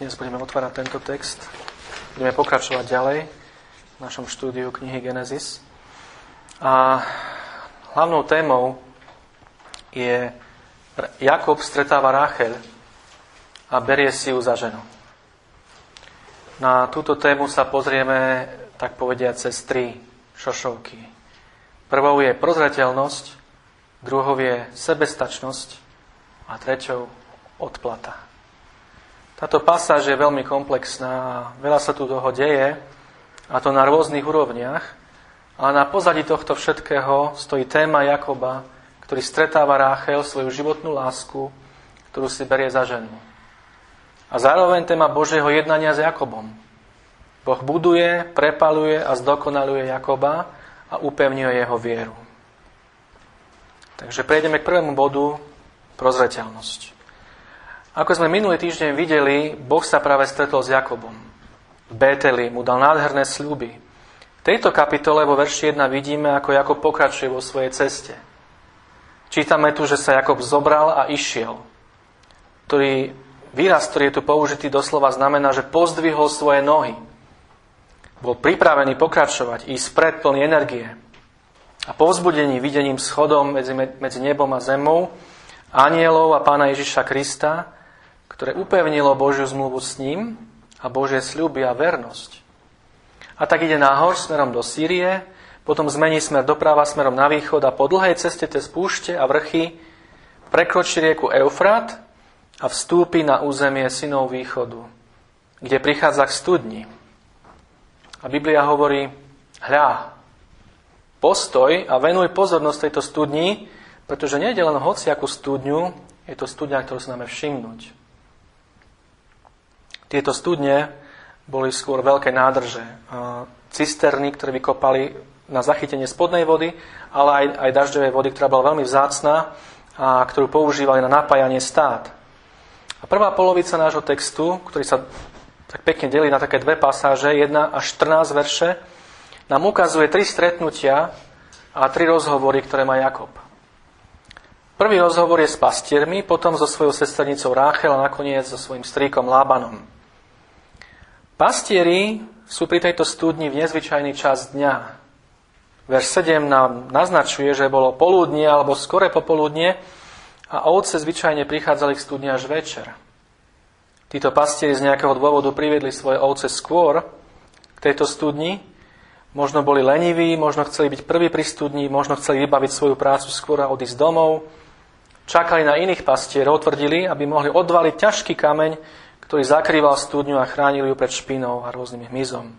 Dnes budeme otvárať tento text. Budeme pokračovať ďalej v našom štúdiu knihy Genesis. A hlavnou témou je Jakob stretáva Ráchel a berie si ju za ženu. Na túto tému sa pozrieme, tak povediať, cez tri šošovky. Prvou je prozreteľnosť, druhou je sebestačnosť a treťou odplata. Táto pasáž je veľmi komplexná a veľa sa tu toho deje, a to na rôznych úrovniach, ale na pozadí tohto všetkého stojí téma Jakoba, ktorý stretáva Ráchel, svoju životnú lásku, ktorú si berie za ženu. A zároveň téma Božieho jednania s Jakobom. Boh buduje, prepaluje a zdokonaluje Jakoba a upevňuje jeho vieru. Takže prejdeme k prvému bodu, prozreteľnosť. Ako sme minulý týždeň videli, Boh sa práve stretol s Jakobom. V Bételi mu dal nádherné sľuby. V tejto kapitole vo verši 1 vidíme, ako Jakob pokračuje vo svojej ceste. Čítame tu, že sa Jakob zobral a išiel. Ktorý, výraz, ktorý je tu použitý doslova, znamená, že pozdvihol svoje nohy. Bol pripravený pokračovať, ísť pred plný energie. A po vzbudení videním schodom medzi, medzi nebom a zemou, anielov a pána Ježiša Krista, ktoré upevnilo Božiu zmluvu s ním a Božie sľuby a vernosť. A tak ide nahor smerom do Sýrie, potom zmení smer doprava smerom na východ a po dlhej ceste cez púšte a vrchy prekročí rieku Eufrat a vstúpi na územie synov východu, kde prichádza k studni. A Biblia hovorí, hľa, postoj a venuj pozornosť tejto studni, pretože nie je len hociakú studňu, je to studňa, ktorú sa máme všimnúť. Tieto studne boli skôr veľké nádrže, cisterny, ktoré vykopali na zachytenie spodnej vody, ale aj, aj dažďovej vody, ktorá bola veľmi vzácná a ktorú používali na napájanie stát. A prvá polovica nášho textu, ktorý sa tak pekne delí na také dve pasáže, 1 až 14 verše, nám ukazuje tri stretnutia a tri rozhovory, ktoré má Jakob. Prvý rozhovor je s pastiermi, potom so svojou sesternicou Ráchel a nakoniec so svojím strýkom Lábanom. Pastieri sú pri tejto studni v nezvyčajný čas dňa. Verš 7 nám naznačuje, že bolo poludnie alebo skore popoludnie a ovce zvyčajne prichádzali k studni až večer. Títo pastieri z nejakého dôvodu priviedli svoje ovce skôr k tejto studni. Možno boli leniví, možno chceli byť prví pri studni, možno chceli vybaviť svoju prácu skôr a odísť domov. Čakali na iných pastierov, tvrdili, aby mohli odvaliť ťažký kameň, ktorý zakrýval studňu a chránil ju pred špinou a rôznym hmyzom.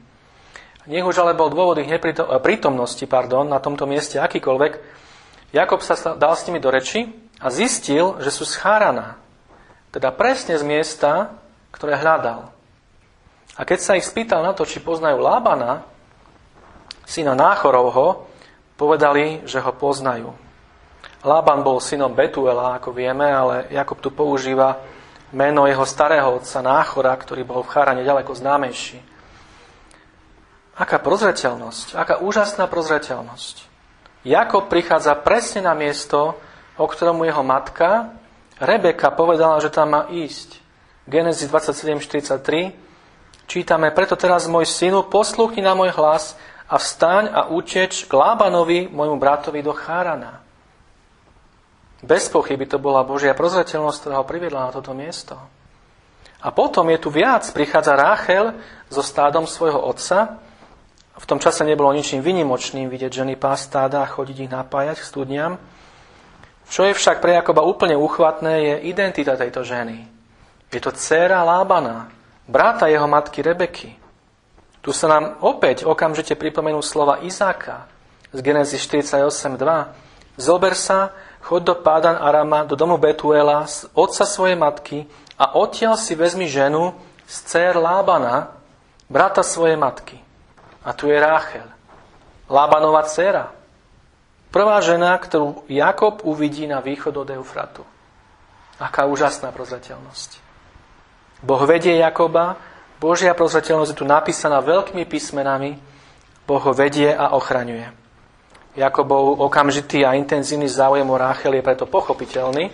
Nech už ale bol dôvod ich prítomnosti pardon, na tomto mieste akýkoľvek, Jakob sa dal s nimi do reči a zistil, že sú z teda presne z miesta, ktoré hľadal. A keď sa ich spýtal na to, či poznajú Lábana, syna Náchorovho, povedali, že ho poznajú. Lában bol synom Betuela, ako vieme, ale Jakob tu používa meno jeho starého otca Náchora, ktorý bol v Chárane ďaleko známejší. Aká prozreteľnosť, aká úžasná prozreteľnosť. Jakob prichádza presne na miesto, o ktorom jeho matka Rebeka povedala, že tam má ísť. Genesis 27.43 čítame, preto teraz môj synu, poslúchni na môj hlas a vstaň a uteč k Lábanovi, môjmu bratovi do Chárana. Bez pochyby to bola Božia prozreteľnosť, ktorá ho priviedla na toto miesto. A potom je tu viac. Prichádza Ráchel so stádom svojho otca. V tom čase nebolo ničím vynimočným vidieť ženy pás stáda a chodiť ich napájať k studniam. Čo je však pre Jakoba úplne uchvatné, je identita tejto ženy. Je to dcéra Lábana, brata jeho matky Rebeky. Tu sa nám opäť okamžite pripomenú slova Izáka z Genesis 48.2. Zober sa Chod do Pádan Arama, do domu Betuela, z otca svojej matky a odtiaľ si vezmi ženu z dcer Lábana, brata svojej matky. A tu je Ráchel, Lábanova dcera. Prvá žena, ktorú Jakob uvidí na východ od Eufratu. Aká úžasná prozreteľnosť. Boh vedie Jakoba, Božia prozreteľnosť je tu napísaná veľkými písmenami, Boh ho vedie a ochraňuje. Jakobov okamžitý a intenzívny záujem o Ráchel je preto pochopiteľný.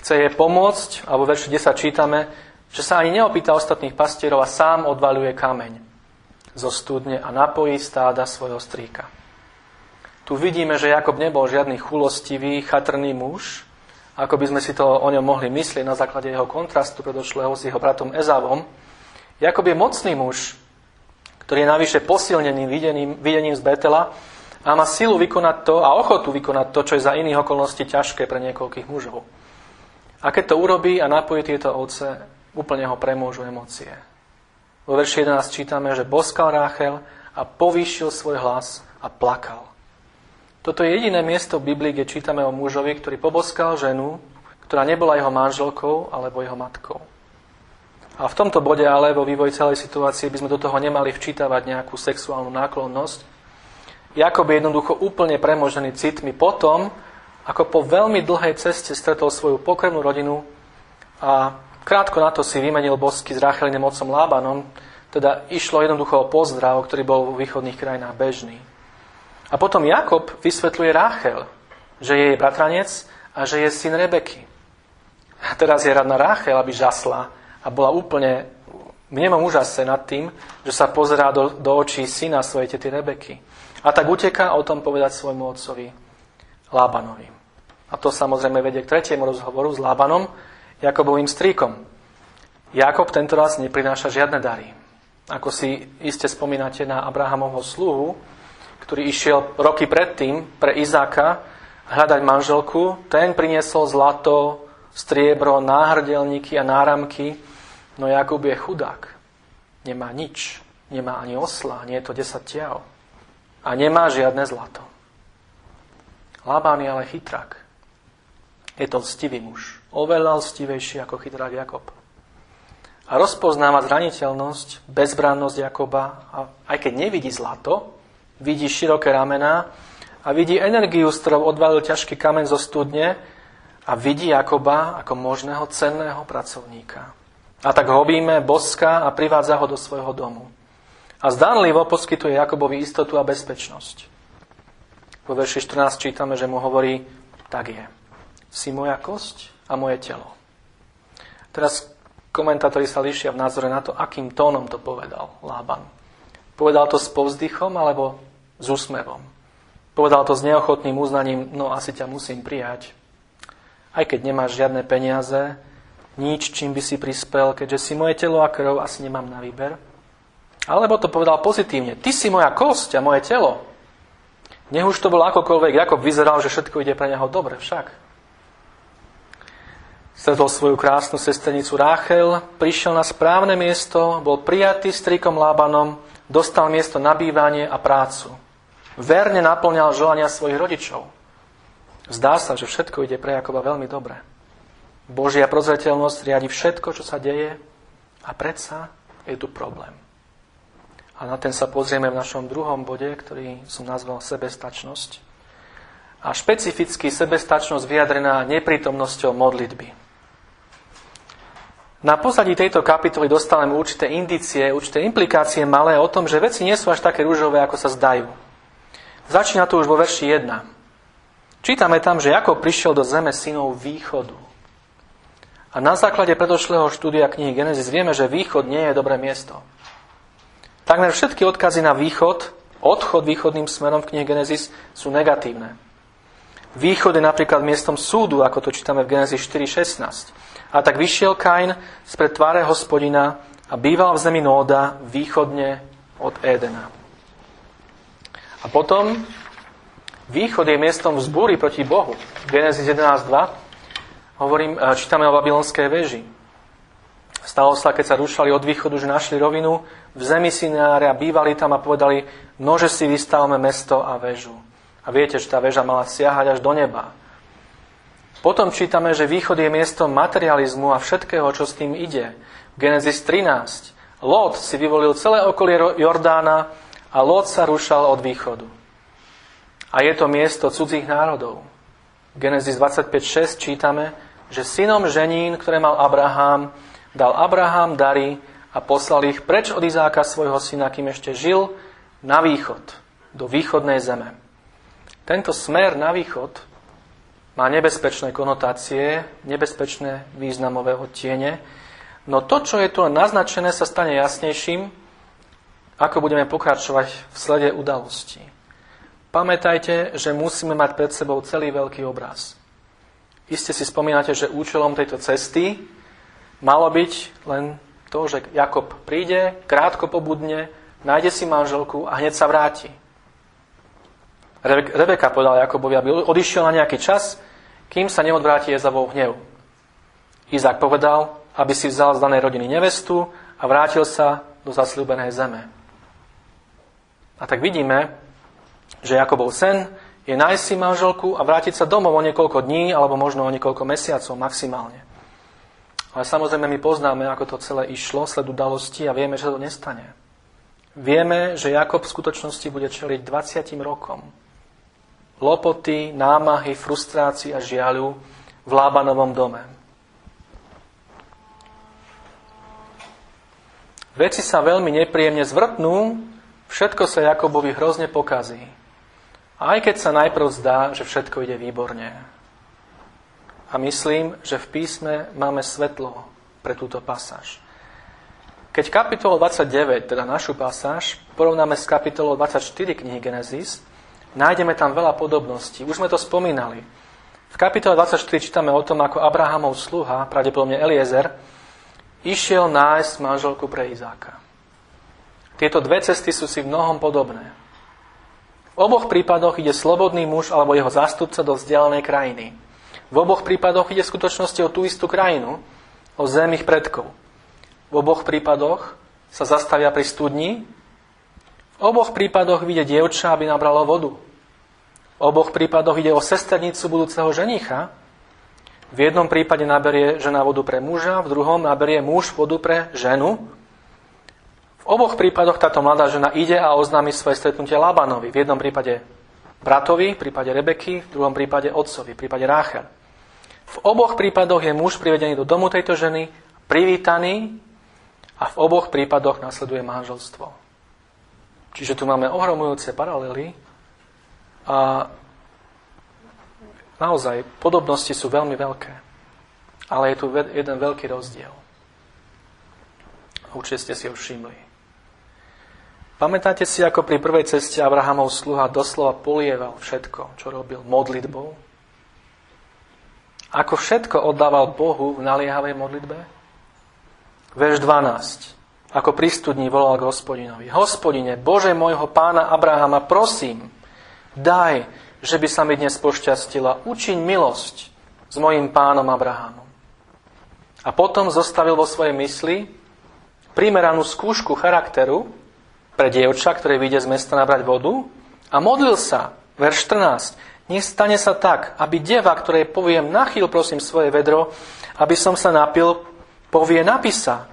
Chce jej pomôcť, a vo verši 10 čítame, že sa ani neopýta ostatných pastierov a sám odvaluje kameň zo studne a napojí stáda svojho strýka. Tu vidíme, že Jakob nebol žiadny chulostivý, chatrný muž, ako by sme si to o ňom mohli myslieť na základe jeho kontrastu predošlého s jeho bratom Ezavom. Jakob je mocný muž, ktorý je navyše posilnený videním, videním z Betela a má silu vykonať to a ochotu vykonať to, čo je za iných okolností ťažké pre niekoľkých mužov. A keď to urobí a napojí tieto ovce, úplne ho premôžu emócie. Vo verši 11 čítame, že boskal Ráchel a povýšil svoj hlas a plakal. Toto je jediné miesto v Biblii, kde čítame o mužovi, ktorý poboskal ženu, ktorá nebola jeho manželkou alebo jeho matkou. A v tomto bode ale vo vývoji celej situácie by sme do toho nemali včítavať nejakú sexuálnu náklonnosť. Jakob je jednoducho úplne premožený citmi potom, ako po veľmi dlhej ceste stretol svoju pokrevnú rodinu a krátko na to si vymenil bosky s Racheliným otcom Lábanom, teda išlo jednoducho o pozdrav, ktorý bol vo východných krajinách bežný. A potom Jakob vysvetľuje Ráchel, že je jej bratranec a že je syn Rebeky. A teraz je radná Ráchel, aby žasla a bola úplne v nemom úžase nad tým, že sa pozerá do, do očí syna svojej tety Rebeky. A tak uteká o tom povedať svojmu otcovi Lábanovi. A to samozrejme vedie k tretiemu rozhovoru s Lábanom, Jakobovým stríkom. Jakob tento raz neprináša žiadne dary. Ako si iste spomínate na Abrahamovho sluhu, ktorý išiel roky predtým pre Izáka hľadať manželku, ten priniesol zlato, striebro, náhrdelníky a náramky, no Jakub je chudák. Nemá nič. Nemá ani osla, nie je to 10 tiav. A nemá žiadne zlato. Labán je ale chytrák. Je to lstivý muž. Oveľa lstivejší ako chytrák Jakob. A rozpoznáva zraniteľnosť, bezbrannosť Jakoba a aj keď nevidí zlato, vidí široké ramená a vidí energiu, s ktorou odvalil ťažký kamen zo studne a vidí Jakoba ako možného cenného pracovníka. A tak ho víme, boská a privádza ho do svojho domu. A zdánlivo poskytuje Jakobovi istotu a bezpečnosť. Vo verši 14 čítame, že mu hovorí, tak je. Si moja kosť a moje telo. Teraz komentátori sa líšia v názore na to, akým tónom to povedal Lában. Povedal to s povzdychom alebo s úsmevom. Povedal to s neochotným uznaním, no asi ťa musím prijať. Aj keď nemáš žiadne peniaze, nič, čím by si prispel, keďže si moje telo a krv, asi nemám na výber. Alebo to povedal pozitívne, ty si moja kosť a moje telo. Nech už to bolo akokoľvek, Jakob vyzeral, že všetko ide pre neho dobre však. Stretol svoju krásnu sestrenicu Ráchel, prišiel na správne miesto, bol prijatý strikom Lábanom, dostal miesto na bývanie a prácu verne naplňal želania svojich rodičov. Zdá sa, že všetko ide pre Jakoba veľmi dobre. Božia prozreteľnosť riadi všetko, čo sa deje a predsa je tu problém. A na ten sa pozrieme v našom druhom bode, ktorý som nazval sebestačnosť. A špecificky sebestačnosť vyjadrená neprítomnosťou modlitby. Na pozadí tejto kapitoly dostávame určité indície, určité implikácie malé o tom, že veci nie sú až také rúžové, ako sa zdajú. Začína to už vo verši 1. Čítame tam, že Jakob prišiel do zeme synov východu. A na základe predošlého štúdia knihy Genesis vieme, že východ nie je dobré miesto. Takmer všetky odkazy na východ, odchod východným smerom v knihe Genesis sú negatívne. Východ je napríklad miestom súdu, ako to čítame v Genesis 4.16. A tak vyšiel Kain spred tváre hospodina a býval v zemi Nóda východne od Édena. A potom východ je miestom vzbúry proti Bohu. Genesis 11.2 hovorím, e, čítame o babylonskej veži. Stalo sa, keď sa rušali od východu, že našli rovinu v zemi Sinária, bývali tam a povedali, nože si vystavme mesto a väžu. A viete, že tá väža mala siahať až do neba. Potom čítame, že východ je miestom materializmu a všetkého, čo s tým ide. Genesis 13. Lot si vyvolil celé okolie Jordána a Lot sa rušal od východu. A je to miesto cudzích národov. V Genesis 25.6 čítame, že synom ženín, ktoré mal Abraham, dal Abraham dary a poslal ich preč od Izáka svojho syna, kým ešte žil, na východ, do východnej zeme. Tento smer na východ má nebezpečné konotácie, nebezpečné významové odtiene No to, čo je tu naznačené, sa stane jasnejším, ako budeme pokračovať v slede udalostí. Pamätajte, že musíme mať pred sebou celý veľký obraz. Iste si spomínate, že účelom tejto cesty malo byť len to, že Jakob príde, krátko pobudne, nájde si manželku a hneď sa vráti. Rebeka povedala Jakobovi, aby odišiel na nejaký čas, kým sa neodvráti Jezavov hnev. Izák povedal, aby si vzal z danej rodiny nevestu a vrátil sa do zasľúbenej zeme. A tak vidíme, že Jakobov sen je nájsť si manželku a vrátiť sa domov o niekoľko dní alebo možno o niekoľko mesiacov maximálne. Ale samozrejme my poznáme, ako to celé išlo, sled udalosti a vieme, že to nestane. Vieme, že Jakob v skutočnosti bude čeliť 20 rokom. Lopoty, námahy, frustrácii a žiaľu v Lábanovom dome. Veci sa veľmi nepríjemne zvrtnú, všetko sa Jakobovi hrozne pokazí. Aj keď sa najprv zdá, že všetko ide výborne. A myslím, že v písme máme svetlo pre túto pasáž. Keď kapitolu 29, teda našu pasáž, porovnáme s kapitolou 24 knihy Genesis, nájdeme tam veľa podobností. Už sme to spomínali. V kapitole 24 čítame o tom, ako Abrahamov sluha, pravdepodobne Eliezer, išiel nájsť manželku pre Izáka. Tieto dve cesty sú si v mnohom podobné. V oboch prípadoch ide slobodný muž alebo jeho zástupca do vzdialenej krajiny. V oboch prípadoch ide v skutočnosti o tú istú krajinu, o zem ich predkov. V oboch prípadoch sa zastavia pri studni. V oboch prípadoch vidie dievča, aby nabralo vodu. V oboch prípadoch ide o sesternicu budúceho ženicha. V jednom prípade naberie žena vodu pre muža, v druhom naberie muž vodu pre ženu. V oboch prípadoch táto mladá žena ide a oznámi svoje stretnutie Labanovi. V jednom prípade bratovi, v prípade Rebeky, v druhom prípade otcovi, v prípade Ráchel. V oboch prípadoch je muž privedený do domu tejto ženy, privítaný a v oboch prípadoch nasleduje manželstvo. Čiže tu máme ohromujúce paralely a naozaj podobnosti sú veľmi veľké. Ale je tu jeden veľký rozdiel. Určite ste si ho všimli. Pamätáte si, ako pri prvej ceste Abrahamov sluha doslova polieval všetko, čo robil modlitbou? Ako všetko oddával Bohu v naliehavej modlitbe? Verš 12. Ako pri studni volal k hospodinovi. Hospodine, Bože môjho pána Abrahama, prosím, daj, že by sa mi dnes pošťastila. Učiň milosť s mojim pánom Abrahamom. A potom zostavil vo svojej mysli primeranú skúšku charakteru, pre dievča, ktoré vyjde z mesta nabrať vodu a modlil sa, verš 14, nestane sa tak, aby deva, ktorej poviem, nachýl prosím svoje vedro, aby som sa napil, povie napisa,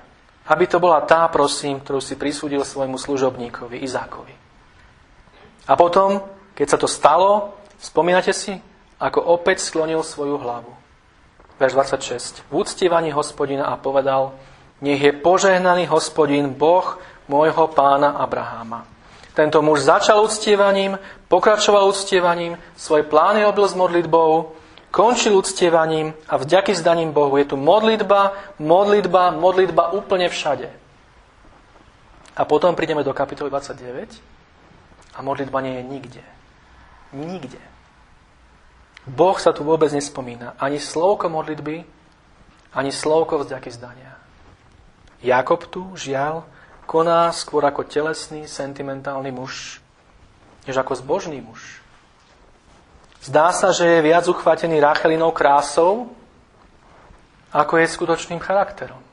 aby to bola tá, prosím, ktorú si prisúdil svojmu služobníkovi, Izákovi. A potom, keď sa to stalo, spomínate si, ako opäť sklonil svoju hlavu. Verš 26. V úctievaní hospodina a povedal, nech je požehnaný hospodin, Boh, môjho pána Abraháma. Tento muž začal uctievaním, pokračoval uctievaním, svoje plány robil s modlitbou, končil uctievaním a vďaky zdaním Bohu. Je tu modlitba, modlitba, modlitba úplne všade. A potom prídeme do kapitoly 29 a modlitba nie je nikde. Nikde. Boh sa tu vôbec nespomína. Ani slovko modlitby, ani slovko vďaky zdania. Jakob tu, žiaľ, koná skôr ako telesný, sentimentálny muž, než ako zbožný muž. Zdá sa, že je viac uchvatený Rachelinou krásou, ako je skutočným charakterom.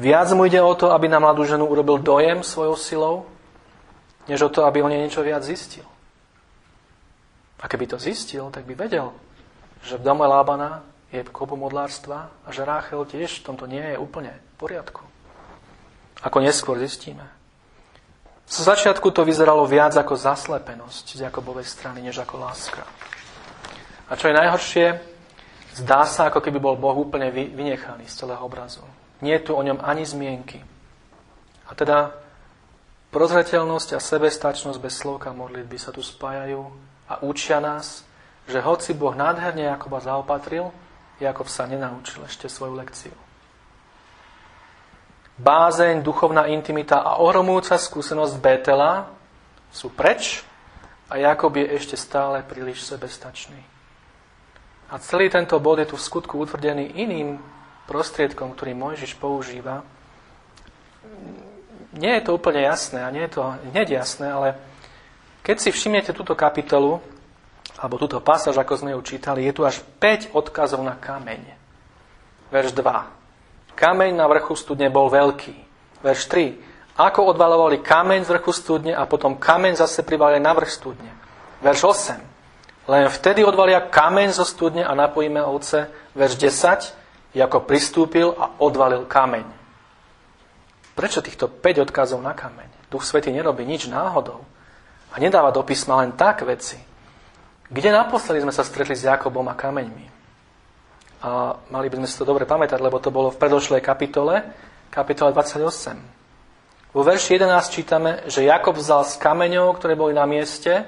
Viac mu ide o to, aby na mladú ženu urobil dojem svojou silou, než o to, aby o nej niečo viac zistil. A keby to zistil, tak by vedel, že v dome Lábana je kopu modlárstva a že Ráchel tiež v tomto nie je úplne v poriadku ako neskôr zistíme. Z začiatku to vyzeralo viac ako zaslepenosť z Jakobovej strany, než ako láska. A čo je najhoršie, zdá sa, ako keby bol Boh úplne vynechaný z celého obrazu. Nie je tu o ňom ani zmienky. A teda prozreteľnosť a sebestačnosť bez slovka modlitby sa tu spájajú a učia nás, že hoci Boh nádherne Jakoba zaopatril, Jakob sa nenaučil ešte svoju lekciu. Bázeň, duchovná intimita a ohromujúca skúsenosť Bétela sú preč a Jakob je ešte stále príliš sebestačný. A celý tento bod je tu v skutku utvrdený iným prostriedkom, ktorý Mojžiš používa. Nie je to úplne jasné a nie je to hneď jasné, ale keď si všimnete túto kapitolu, alebo túto pasáž, ako sme ju čítali, je tu až 5 odkazov na kameň. Verš 2. Kameň na vrchu studne bol veľký. Verš 3. Ako odvalovali kameň z vrchu studne a potom kameň zase privalili na vrch studne. Verš 8. Len vtedy odvalia kameň zo studne a napojíme ovce. Verš 10. Ako pristúpil a odvalil kameň. Prečo týchto 5 odkazov na kameň? Duch Svety nerobí nič náhodou. A nedáva do písma len tak veci. Kde naposledy sme sa stretli s Jakobom a kameňmi? A mali by sme si to dobre pamätať, lebo to bolo v predošlej kapitole, kapitole 28. Vo verši 11 čítame, že Jakob vzal z kameňov, ktoré boli na mieste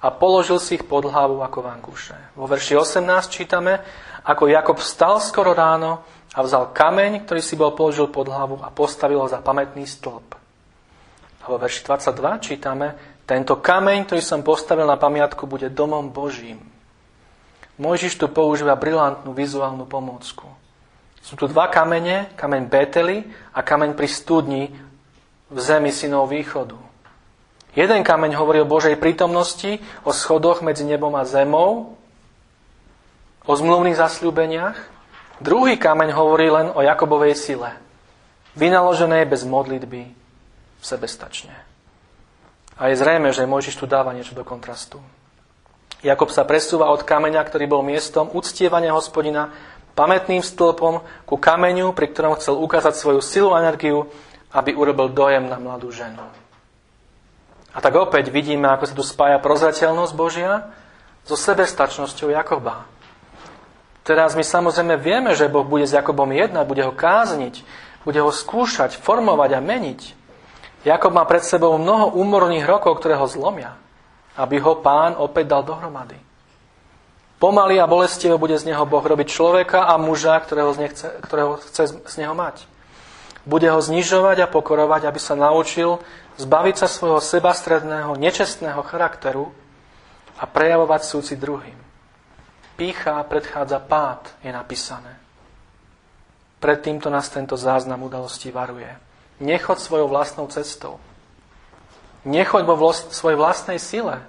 a položil si ich pod hlavu ako vankúše. Vo verši 18 čítame, ako Jakob vstal skoro ráno a vzal kameň, ktorý si bol položil pod hlavu a postavil ho za pamätný stĺp. A vo verši 22 čítame, tento kameň, ktorý som postavil na pamiatku, bude domom Božím. Mojžiš tu používa brilantnú vizuálnu pomôcku. Sú tu dva kamene, kameň Betely a kameň pri studni v zemi synov východu. Jeden kameň hovorí o Božej prítomnosti, o schodoch medzi nebom a zemou, o zmluvných zasľúbeniach. Druhý kameň hovorí len o Jakobovej sile, vynaloženej bez modlitby sebestačne. A je zrejme, že Mojžiš tu dáva niečo do kontrastu. Jakob sa presúva od kameňa, ktorý bol miestom uctievania hospodina, pamätným stĺpom ku kameňu, pri ktorom chcel ukázať svoju silu a energiu, aby urobil dojem na mladú ženu. A tak opäť vidíme, ako sa tu spája prozrateľnosť Božia so sebestačnosťou Jakoba. Teraz my samozrejme vieme, že Boh bude s Jakobom jednať, bude ho kázniť, bude ho skúšať, formovať a meniť. Jakob má pred sebou mnoho úmorných rokov, ktoré ho zlomia, aby ho pán opäť dal dohromady. Pomaly a bolestivo bude z neho Boh robiť človeka a muža, ktorého, z nechce, ktorého chce z neho mať. Bude ho znižovať a pokorovať, aby sa naučil zbaviť sa svojho sebastredného, nečestného charakteru a prejavovať súci druhým. Pícha predchádza pád, je napísané. Pred týmto nás tento záznam udalosti varuje. Nechoď svojou vlastnou cestou. Nechoď vo vlos- svojej vlastnej sile.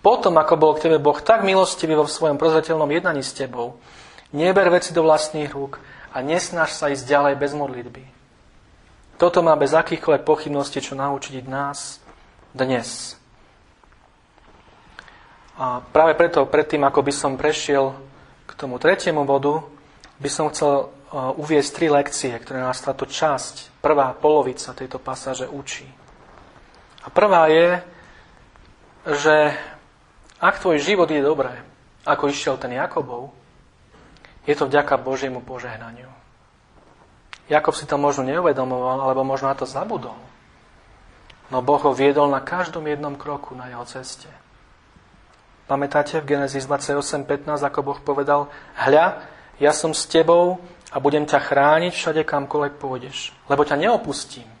Potom, ako bol k tebe Boh tak milostivý vo svojom prozreteľnom jednaní s tebou, neber veci do vlastných rúk a nesnaž sa ísť ďalej bez modlitby. Toto má bez akýchkoľvek pochybností čo naučiť nás dnes. A práve preto, predtým, ako by som prešiel k tomu tretiemu bodu, by som chcel uviezť tri lekcie, ktoré nás táto časť, prvá polovica tejto pasáže učí. A prvá je, že ak tvoj život je dobré, ako išiel ten Jakobov, je to vďaka Božiemu požehnaniu. Jakob si to možno neuvedomoval, alebo možno na to zabudol. No Boh ho viedol na každom jednom kroku na jeho ceste. Pamätáte v Genesis 28.15, ako Boh povedal, hľa, ja som s tebou a budem ťa chrániť všade, kamkoľvek pôjdeš, lebo ťa neopustím.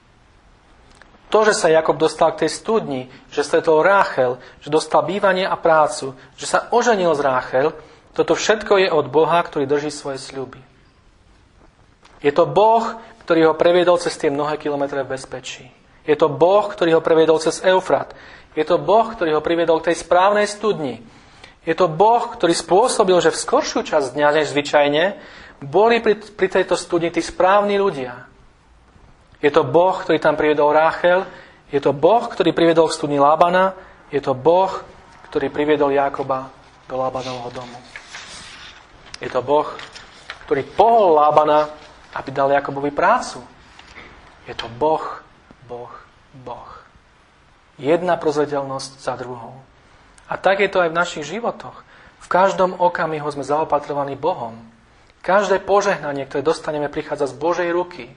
To, že sa Jakob dostal k tej studni, že stretol Ráchel, že dostal bývanie a prácu, že sa oženil z Ráchel, toto všetko je od Boha, ktorý drží svoje sľuby. Je to Boh, ktorý ho previedol cez tie mnohé kilometre v bezpečí. Je to Boh, ktorý ho previedol cez Eufrat. Je to Boh, ktorý ho priviedol k tej správnej studni. Je to Boh, ktorý spôsobil, že v skoršiu časť dňa než zvyčajne boli pri, pri tejto studni tí správni ľudia. Je to Boh, ktorý tam priviedol Ráchel, je to Boh, ktorý priviedol studni Lábana, je to Boh, ktorý priviedol Jákoba do Lábanovho domu. Je to Boh, ktorý pohol Lábana, aby dal Jakobovi prácu. Je to Boh, Boh, Boh. Jedna prozvedelnosť za druhou. A tak je to aj v našich životoch. V každom okamihu sme zaopatrovaní Bohom. Každé požehnanie, ktoré dostaneme, prichádza z Božej ruky.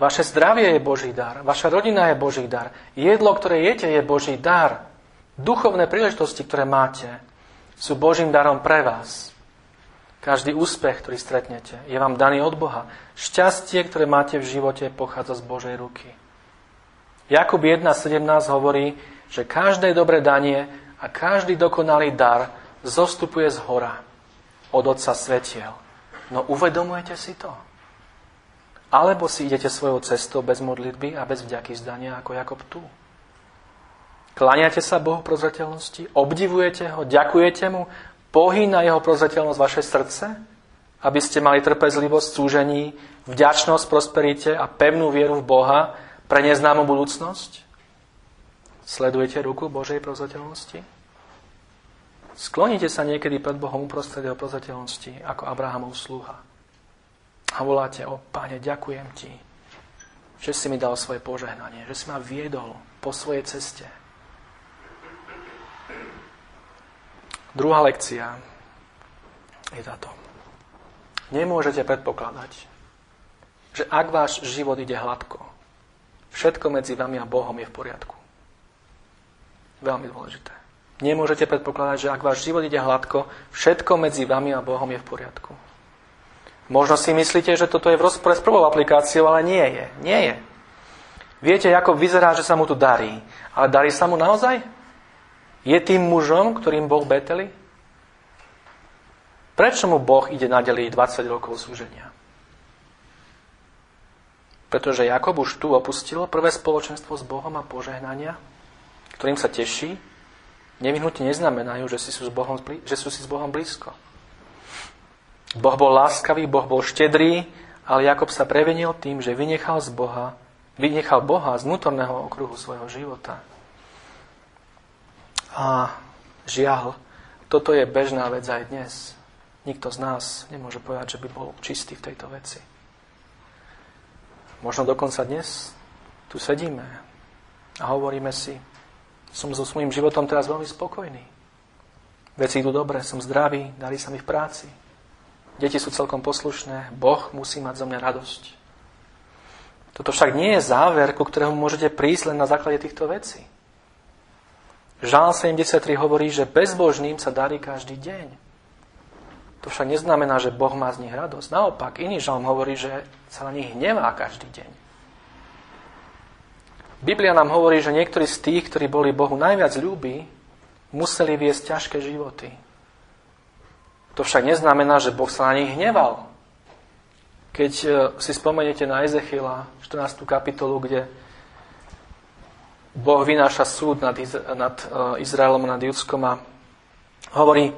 Vaše zdravie je Boží dar, vaša rodina je Boží dar, jedlo, ktoré jete, je Boží dar. Duchovné príležitosti, ktoré máte, sú Božím darom pre vás. Každý úspech, ktorý stretnete, je vám daný od Boha. Šťastie, ktoré máte v živote, pochádza z Božej ruky. Jakub 1.17 hovorí, že každé dobré danie a každý dokonalý dar zostupuje z hora, od Otca svetiel. No uvedomujete si to? Alebo si idete svojou cestou bez modlitby a bez vďaky zdania ako Jakob tu? Klaniate sa Bohu prozreteľnosti? Obdivujete ho? Ďakujete mu? Pohýna jeho prozreteľnosť vaše srdce? Aby ste mali trpezlivosť, súžení, vďačnosť, prosperite a pevnú vieru v Boha pre neznámu budúcnosť? Sledujete ruku Božej prozreteľnosti? Sklonite sa niekedy pred Bohom uprostred jeho prozreteľnosti ako Abrahamov sluha. A voláte, o Pane, ďakujem Ti, že si mi dal svoje požehnanie, že si ma viedol po svojej ceste, Druhá lekcia je táto. Nemôžete predpokladať, že ak váš život ide hladko, všetko medzi vami a Bohom je v poriadku. Veľmi dôležité. Nemôžete predpokladať, že ak váš život ide hladko, všetko medzi vami a Bohom je v poriadku. Možno si myslíte, že toto je v rozpore s prvou aplikáciou, ale nie je. Nie je. Viete, ako vyzerá, že sa mu tu darí. Ale darí sa mu naozaj? Je tým mužom, ktorým Boh Beteli? Prečo mu Boh ide nadeliť 20 rokov súženia? Pretože Jakob už tu opustil prvé spoločenstvo s Bohom a požehnania, ktorým sa teší, nevyhnutne neznamenajú, že, si sú, s Bohom, že sú si s Bohom blízko. Boh bol láskavý, Boh bol štedrý, ale Jakob sa prevenil tým, že vynechal z Boha, vynechal Boha z vnútorného okruhu svojho života. A žiaľ, toto je bežná vec aj dnes. Nikto z nás nemôže povedať, že by bol čistý v tejto veci. Možno dokonca dnes tu sedíme a hovoríme si, som so svojím životom teraz veľmi spokojný. Veci idú dobre, som zdravý, dali sa mi v práci. Deti sú celkom poslušné, Boh musí mať zo mňa radosť. Toto však nie je záver, ku ktorému môžete prísť len na základe týchto vecí. Žál 73 hovorí, že bezbožným sa darí každý deň. To však neznamená, že Boh má z nich radosť. Naopak, iný žalm hovorí, že sa na nich hnevá každý deň. Biblia nám hovorí, že niektorí z tých, ktorí boli Bohu najviac ľúbi, museli viesť ťažké životy. To však neznamená, že Boh sa na nich hneval. Keď e, si spomeniete na Ezechiela, 14. kapitolu, kde Boh vynáša súd nad, nad uh, Izraelom, nad Judskom a hovorí,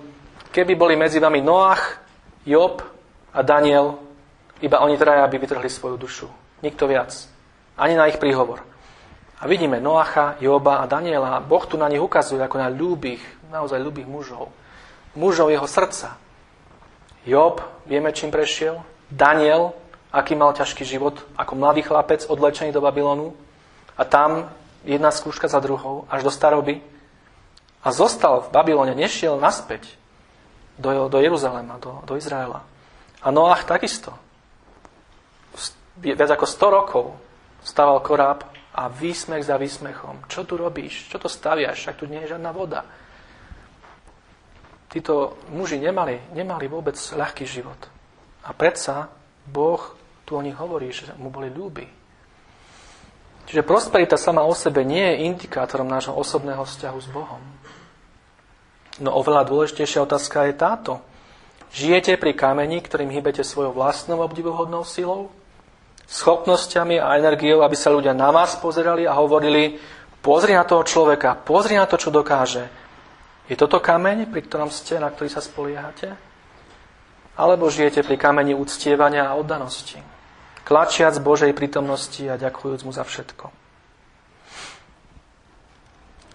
keby boli medzi vami Noach, Job a Daniel, iba oni traja by vytrhli svoju dušu. Nikto viac. Ani na ich príhovor. A vidíme Noacha, Joba a Daniela. Boh tu na nich ukazuje ako na ľúbých, naozaj ľúbých mužov. Mužov jeho srdca. Job, vieme, čím prešiel. Daniel, aký mal ťažký život, ako mladý chlapec odlečený do Babylonu. A tam jedna skúška za druhou, až do staroby. A zostal v Babylone, nešiel naspäť do, do Jeruzalema, do, do Izraela. A Noach takisto. Viac ako 100 rokov stával koráb a výsmech za výsmechom. Čo tu robíš? Čo to staviaš? Však tu nie je žiadna voda. Títo muži nemali, nemali vôbec ľahký život. A predsa Boh tu o nich hovorí, že mu boli ľúbi. Čiže prosperita sama o sebe nie je indikátorom nášho osobného vzťahu s Bohom. No oveľa dôležitejšia otázka je táto. Žijete pri kameni, ktorým hýbete svojou vlastnou obdivuhodnou silou? Schopnosťami a energiou, aby sa ľudia na vás pozerali a hovorili, pozri na toho človeka, pozri na to, čo dokáže. Je toto kameň, pri ktorom ste, na ktorý sa spoliehate? Alebo žijete pri kameni uctievania a oddanosti? klačiac Božej prítomnosti a ďakujúc mu za všetko.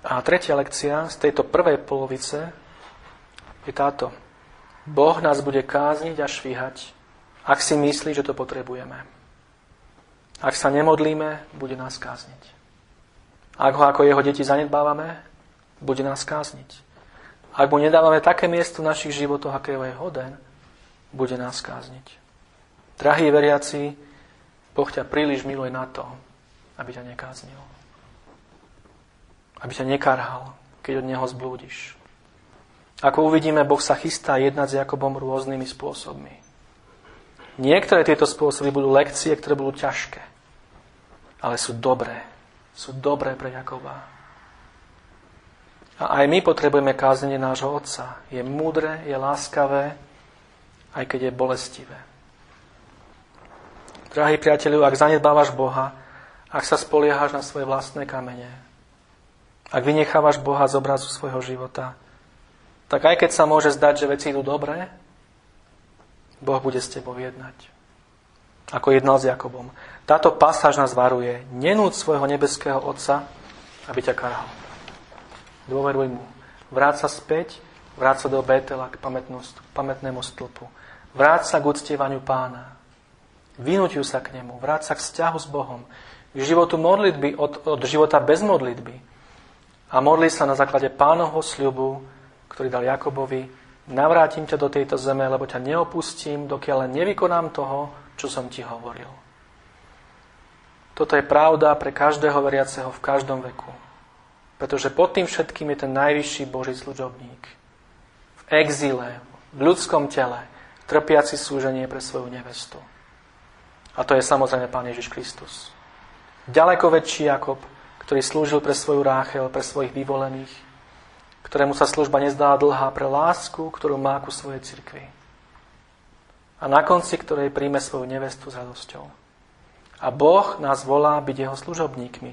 A tretia lekcia z tejto prvej polovice je táto. Boh nás bude kázniť a švíhať, ak si myslí, že to potrebujeme. Ak sa nemodlíme, bude nás kázniť. Ak ho ako jeho deti zanedbávame, bude nás kázniť. Ak mu nedávame také miesto v našich životoch, aké je hoden, bude nás kázniť. Drahí veriaci, Boh ťa príliš miluje na to, aby ťa nekáznil. Aby ťa nekarhal, keď od Neho zblúdiš. Ako uvidíme, Boh sa chystá jednať s Jakobom rôznymi spôsobmi. Niektoré tieto spôsoby budú lekcie, ktoré budú ťažké, ale sú dobré. Sú dobré pre Jakoba. A aj my potrebujeme kázanie nášho Otca. Je múdre, je láskavé, aj keď je bolestivé. Drahí priateľu, ak zanedbávaš Boha, ak sa spoliehaš na svoje vlastné kamene, ak vynechávaš Boha z obrazu svojho života, tak aj keď sa môže zdať, že veci idú dobré, Boh bude s tebou jednať. Ako jednal s Jakobom. Táto pasáž nás varuje. Nenúť svojho nebeského Otca, aby ťa karhal. Dôveruj mu. Vráť sa späť, vráť sa do Betela k pamätnému stĺpu. Vráť sa k uctievaniu pána. Vynúťuj sa k nemu. Vráť sa k vzťahu s Bohom. K životu modlitby od, od života bez modlitby. A modli sa na základe pánovho sľubu, ktorý dal Jakobovi, navrátim ťa do tejto zeme, lebo ťa neopustím, dokiaľ nevykonám toho, čo som ti hovoril. Toto je pravda pre každého veriaceho v každom veku. Pretože pod tým všetkým je ten najvyšší Boží služobník. V exíle, v ľudskom tele, trpiaci súženie pre svoju nevestu. A to je samozrejme Pán Ježiš Kristus. Ďaleko väčší Jakob, ktorý slúžil pre svoju Ráchel, pre svojich vyvolených, ktorému sa služba nezdá dlhá pre lásku, ktorú má ku svojej cirkvi. A na konci ktorej príjme svoju nevestu s radosťou. A Boh nás volá byť jeho služobníkmi.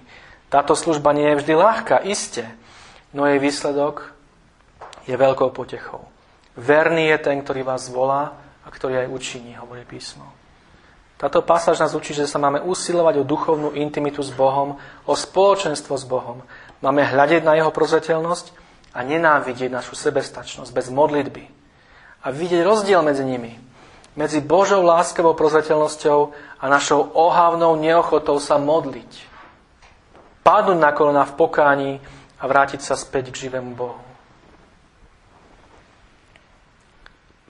Táto služba nie je vždy ľahká, iste, no jej výsledok je veľkou potechou. Verný je ten, ktorý vás volá a ktorý aj učiní, hovorí písmo. Táto pasáž nás učí, že sa máme usilovať o duchovnú intimitu s Bohom, o spoločenstvo s Bohom. Máme hľadiť na jeho prozreteľnosť a nenávidieť našu sebestačnosť bez modlitby. A vidieť rozdiel medzi nimi. Medzi Božou láskavou prozreteľnosťou a našou ohavnou neochotou sa modliť. Padnúť na kolena v pokání a vrátiť sa späť k živému Bohu.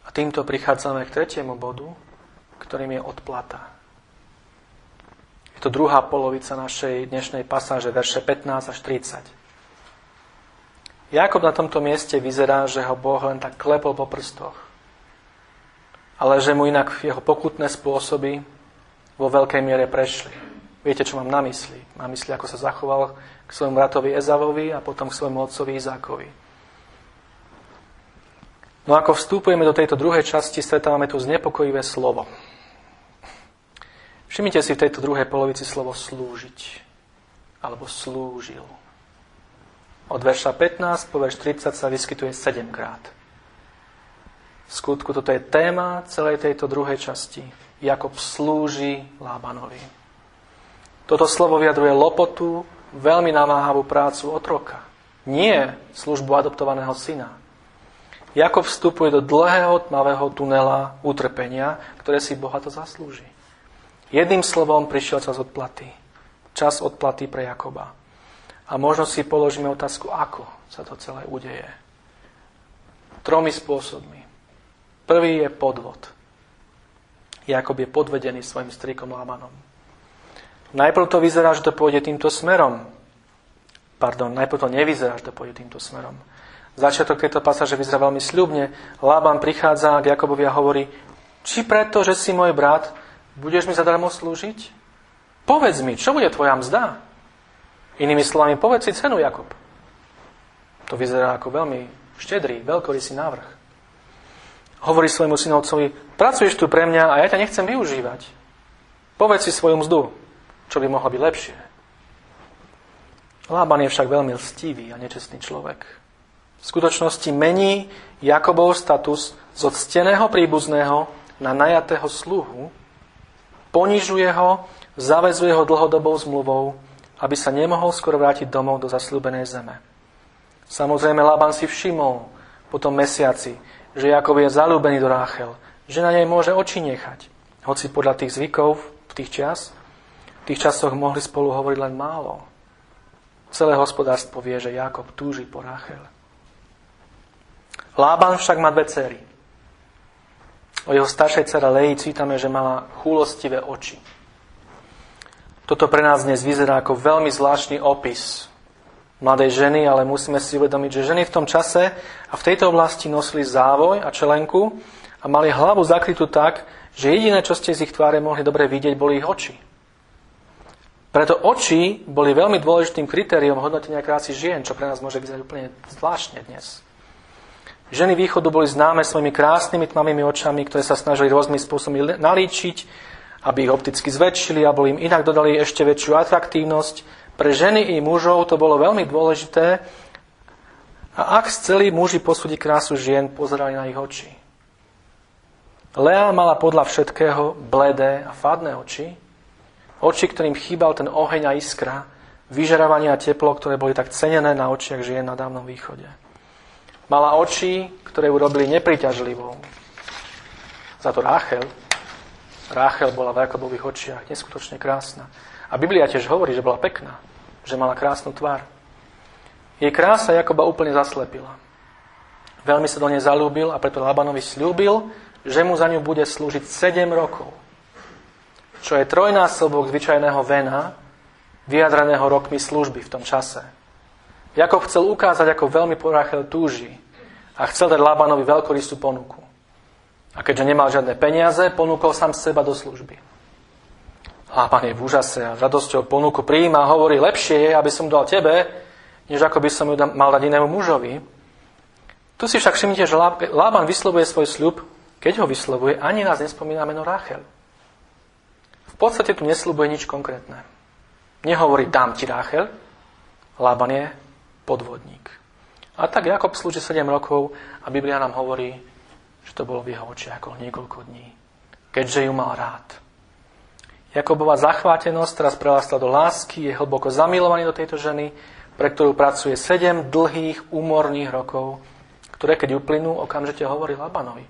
A týmto prichádzame k tretiemu bodu, ktorým je odplata. Je to druhá polovica našej dnešnej pasáže, verše 15 až 30. Jakob na tomto mieste vyzerá, že ho Boh len tak klepol po prstoch. Ale že mu inak jeho pokutné spôsoby vo veľkej miere prešli. Viete, čo mám na mysli? Mám mysli, ako sa zachoval k svojmu bratovi Ezavovi a potom k svojmu otcovi Izákovi. No ako vstupujeme do tejto druhej časti, stretávame tu znepokojivé slovo. Všimnite si v tejto druhej polovici slovo slúžiť. Alebo slúžil. Od verša 15 po verš 30 sa vyskytuje 7 krát. V skutku toto je téma celej tejto druhej časti. Jakob slúži Lábanovi. Toto slovo vyjadruje lopotu, veľmi namáhavú prácu otroka. Nie službu adoptovaného syna. Jakob vstupuje do dlhého tmavého tunela utrpenia, ktoré si bohato zaslúži. Jedným slovom prišiel čas odplaty. Čas odplaty pre Jakoba. A možno si položíme otázku, ako sa to celé udeje. Tromi spôsobmi. Prvý je podvod. Jakob je podvedený svojim strikom Lámanom. Najprv to vyzerá, že to pôjde týmto smerom. Pardon, najprv to nevyzerá, že to pôjde týmto smerom. Začiatok tejto pasáže vyzerá veľmi sľubne. Lában prichádza k Jakobovi a hovorí, či preto, že si môj brat, budeš mi zadarmo slúžiť? Povedz mi, čo bude tvoja mzda? Inými slovami, povedz si cenu, Jakob. To vyzerá ako veľmi štedrý, veľkorysý návrh. Hovorí svojmu synovcovi, pracuješ tu pre mňa a ja ťa nechcem využívať. Povedz si svoju mzdu, čo by mohlo byť lepšie. Lában je však veľmi lstivý a nečestný človek. V skutočnosti mení Jakobov status z odsteného príbuzného na najatého sluhu, ponižuje ho, zavezuje ho dlhodobou zmluvou aby sa nemohol skoro vrátiť domov do zasľúbenej zeme. Samozrejme, Laban si všimol po tom mesiaci, že Jakob je zalúbený do Ráchel, že na nej môže oči nechať. Hoci podľa tých zvykov v tých čas, tých časoch mohli spolu hovoriť len málo. Celé hospodárstvo vie, že Jakob túži po Ráchel. Lában však má dve cery. O jeho staršej cere Leji cítame, že mala chúlostivé oči. Toto pre nás dnes vyzerá ako veľmi zvláštny opis mladej ženy, ale musíme si uvedomiť, že ženy v tom čase a v tejto oblasti nosili závoj a čelenku a mali hlavu zakrytú tak, že jediné, čo ste z ich tváre mohli dobre vidieť, boli ich oči. Preto oči boli veľmi dôležitým kritériom hodnotenia krásy žien, čo pre nás môže vyzerať úplne zvláštne dnes. Ženy východu boli známe svojimi krásnymi tmavými očami, ktoré sa snažili rôznymi spôsobmi nalíčiť, aby ich opticky zväčšili, alebo im inak dodali ešte väčšiu atraktívnosť. Pre ženy i mužov to bolo veľmi dôležité a ak chceli muži posúdiť krásu žien, pozerali na ich oči. Lea mala podľa všetkého bledé a fadné oči, oči, ktorým chýbal ten oheň a iskra, vyžarovanie a teplo, ktoré boli tak cenené na očiach žien na dávnom východe. Mala oči, ktoré ju robili nepriťažlivou. Za to Ráchel. Ráchel bola v Jakobových očiach neskutočne krásna. A Biblia tiež hovorí, že bola pekná, že mala krásnu tvár. Jej krása Jakoba úplne zaslepila. Veľmi sa do nej zalúbil a preto Labanovi slúbil, že mu za ňu bude slúžiť 7 rokov. Čo je trojnásobok zvyčajného vena, vyjadraného rokmi služby v tom čase. Jakob chcel ukázať, ako veľmi po túži a chcel dať Labanovi veľkorysú ponuku. A keďže nemal žiadne peniaze, ponúkol sám seba do služby. Laban je v úžase a radosťou ponuku prijíma a hovorí, lepšie je, aby som dal tebe, než ako by som ju mal dať inému mužovi. Tu si však všimnite, že Lában vyslovuje svoj sľub, keď ho vyslovuje, ani nás nespomína meno Rachel. V podstate tu neslúbuje nič konkrétne. Nehovorí, dám ti Rachel. Lában je podvodník. A tak Jakob slúži 7 rokov a Biblia nám hovorí, že to bolo v jeho očiach niekoľko dní. Keďže ju mal rád. Jakobová zachvátenosť teraz prerastla do lásky, je hlboko zamilovaný do tejto ženy, pre ktorú pracuje 7 dlhých, úmorných rokov, ktoré keď uplynú, okamžite hovorí Labanovi,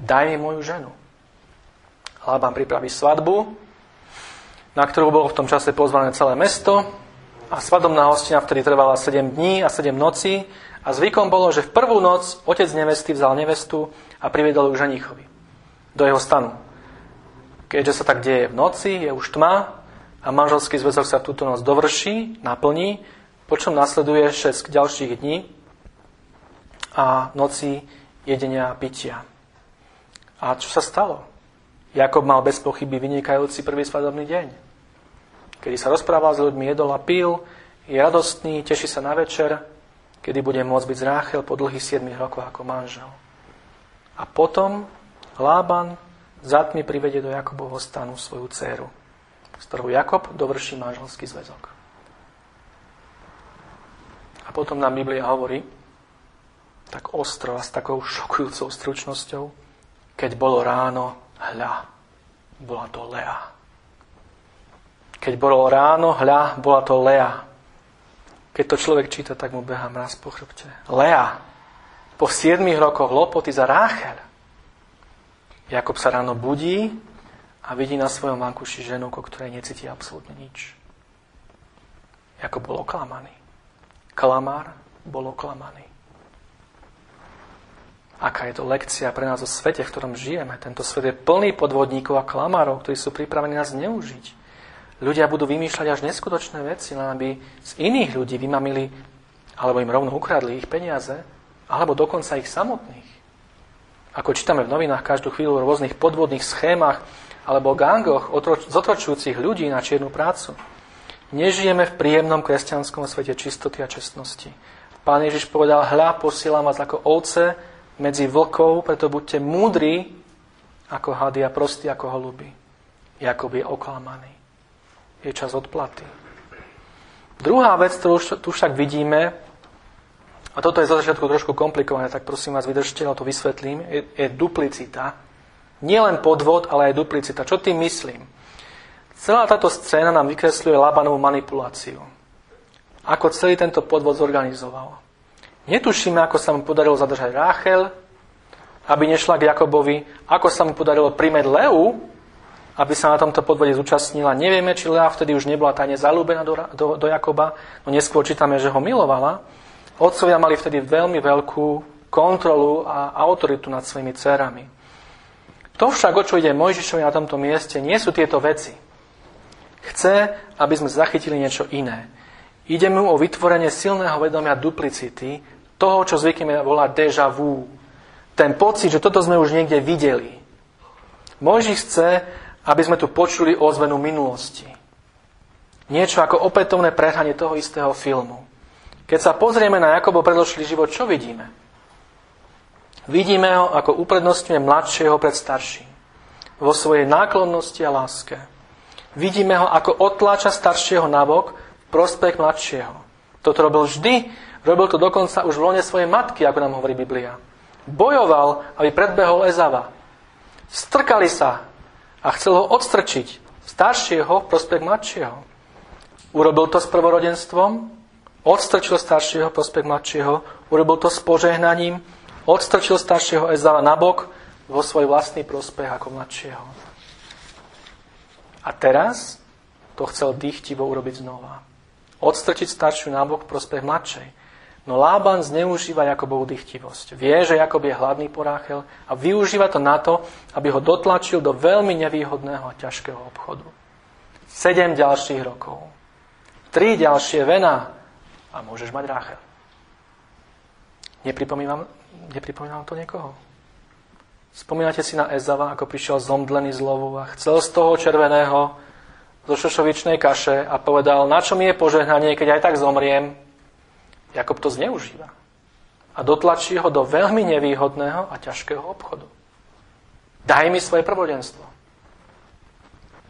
daj mi moju ženu. Laban pripraví svadbu, na ktorú bolo v tom čase pozvané celé mesto, a svadobná hostina vtedy trvala 7 dní a 7 nocí a zvykom bolo, že v prvú noc otec nevesty vzal nevestu a priviedol ju ženichovi do jeho stanu. Keďže sa tak deje v noci, je už tma a manželský zväzok sa túto noc dovrší, naplní, počom nasleduje 6 ďalších dní a noci jedenia a pitia. A čo sa stalo? Jakob mal bez pochyby vynikajúci prvý svadobný deň kedy sa rozprával s ľuďmi, jedol a pil, je radostný, teší sa na večer, kedy bude môcť byť z Ráchel po dlhých 7 rokoch ako manžel. A potom Lában zatmi privedie do Jakobovho stanu svoju dceru, z ktorou Jakob dovrší manželský zväzok. A potom nám Biblia hovorí, tak ostro a s takou šokujúcou stručnosťou, keď bolo ráno, hľa, bola to Lea. Keď bolo ráno, hľa, bola to Lea. Keď to človek číta, tak mu beha mraz po chrbte. Lea. Po 7 rokoch lopoty za Ráchel. Jakob sa ráno budí a vidí na svojom vankuši ženu, ko ktorej necíti absolútne nič. Jakob bol oklamaný. Klamár bol oklamaný. Aká je to lekcia pre nás o svete, v ktorom žijeme. Tento svet je plný podvodníkov a klamárov, ktorí sú pripravení nás neužiť ľudia budú vymýšľať až neskutočné veci, len aby z iných ľudí vymamili, alebo im rovno ukradli ich peniaze, alebo dokonca ich samotných. Ako čítame v novinách každú chvíľu o rôznych podvodných schémach alebo gangoch zotročujúcich ľudí na čiernu prácu. Nežijeme v príjemnom kresťanskom svete čistoty a čestnosti. Pán Ježiš povedal, hľa, posielam vás ako ovce medzi vlkov, preto buďte múdri ako hady a prostí ako holuby. Jakob je oklamaný je čas odplaty. Druhá vec, ktorú tu však vidíme, a toto je za začiatku trošku komplikované, tak prosím vás, vydržte, ale to vysvetlím, je, je duplicita. Nie len podvod, ale aj duplicita. Čo tým myslím? Celá táto scéna nám vykresľuje Labanovú manipuláciu. Ako celý tento podvod zorganizoval. Netušíme, ako sa mu podarilo zadržať Ráchel, aby nešla k Jakobovi, ako sa mu podarilo primeť Leu, aby sa na tomto podvode zúčastnila. Nevieme, či Lea vtedy už nebola tajne zalúbená do, do, do Jakoba, no neskôr čítame, že ho milovala. Otcovia mali vtedy veľmi veľkú kontrolu a autoritu nad svojimi dcerami. To však, o čo ide Mojžišovi na tomto mieste, nie sú tieto veci. Chce, aby sme zachytili niečo iné. Ide mu o vytvorenie silného vedomia duplicity, toho, čo zvykneme volať déjà vu. Ten pocit, že toto sme už niekde videli. Mojžiš chce, aby sme tu počuli ozvenu minulosti. Niečo ako opätovné prehranie toho istého filmu. Keď sa pozrieme na Jakobo predložilý život, čo vidíme? Vidíme ho, ako uprednostňuje mladšieho pred starším. Vo svojej náklonnosti a láske. Vidíme ho, ako otláča staršieho nabok v prospech mladšieho. Toto robil vždy, robil to dokonca už v lone svojej matky, ako nám hovorí Biblia. Bojoval, aby predbehol Ezava. Strkali sa a chcel ho odstrčiť staršieho v prospech mladšieho. Urobil to s prvorodenstvom, odstrčil staršieho prospech mladšieho, urobil to s požehnaním, odstrčil staršieho Ezava nabok vo svoj vlastný prospech ako mladšieho. A teraz to chcel dýchtivo urobiť znova. Odstrčiť staršiu nabok v prospech mladšej. No Lában zneužíva Jakobovú dychtivosť. Vie, že Jakob je hladný po a využíva to na to, aby ho dotlačil do veľmi nevýhodného a ťažkého obchodu. Sedem ďalších rokov tri ďalšie vena a môžeš mať Ráchel. Nepripomínam, nepripomínam to niekoho? Spomínate si na Ezava, ako prišiel zomdlený z lovu a chcel z toho červeného zo šošovičnej kaše a povedal, na čo mi je požehnanie, keď aj tak zomriem. Jakob to zneužíva. A dotlačí ho do veľmi nevýhodného a ťažkého obchodu. Daj mi svoje prvodenstvo.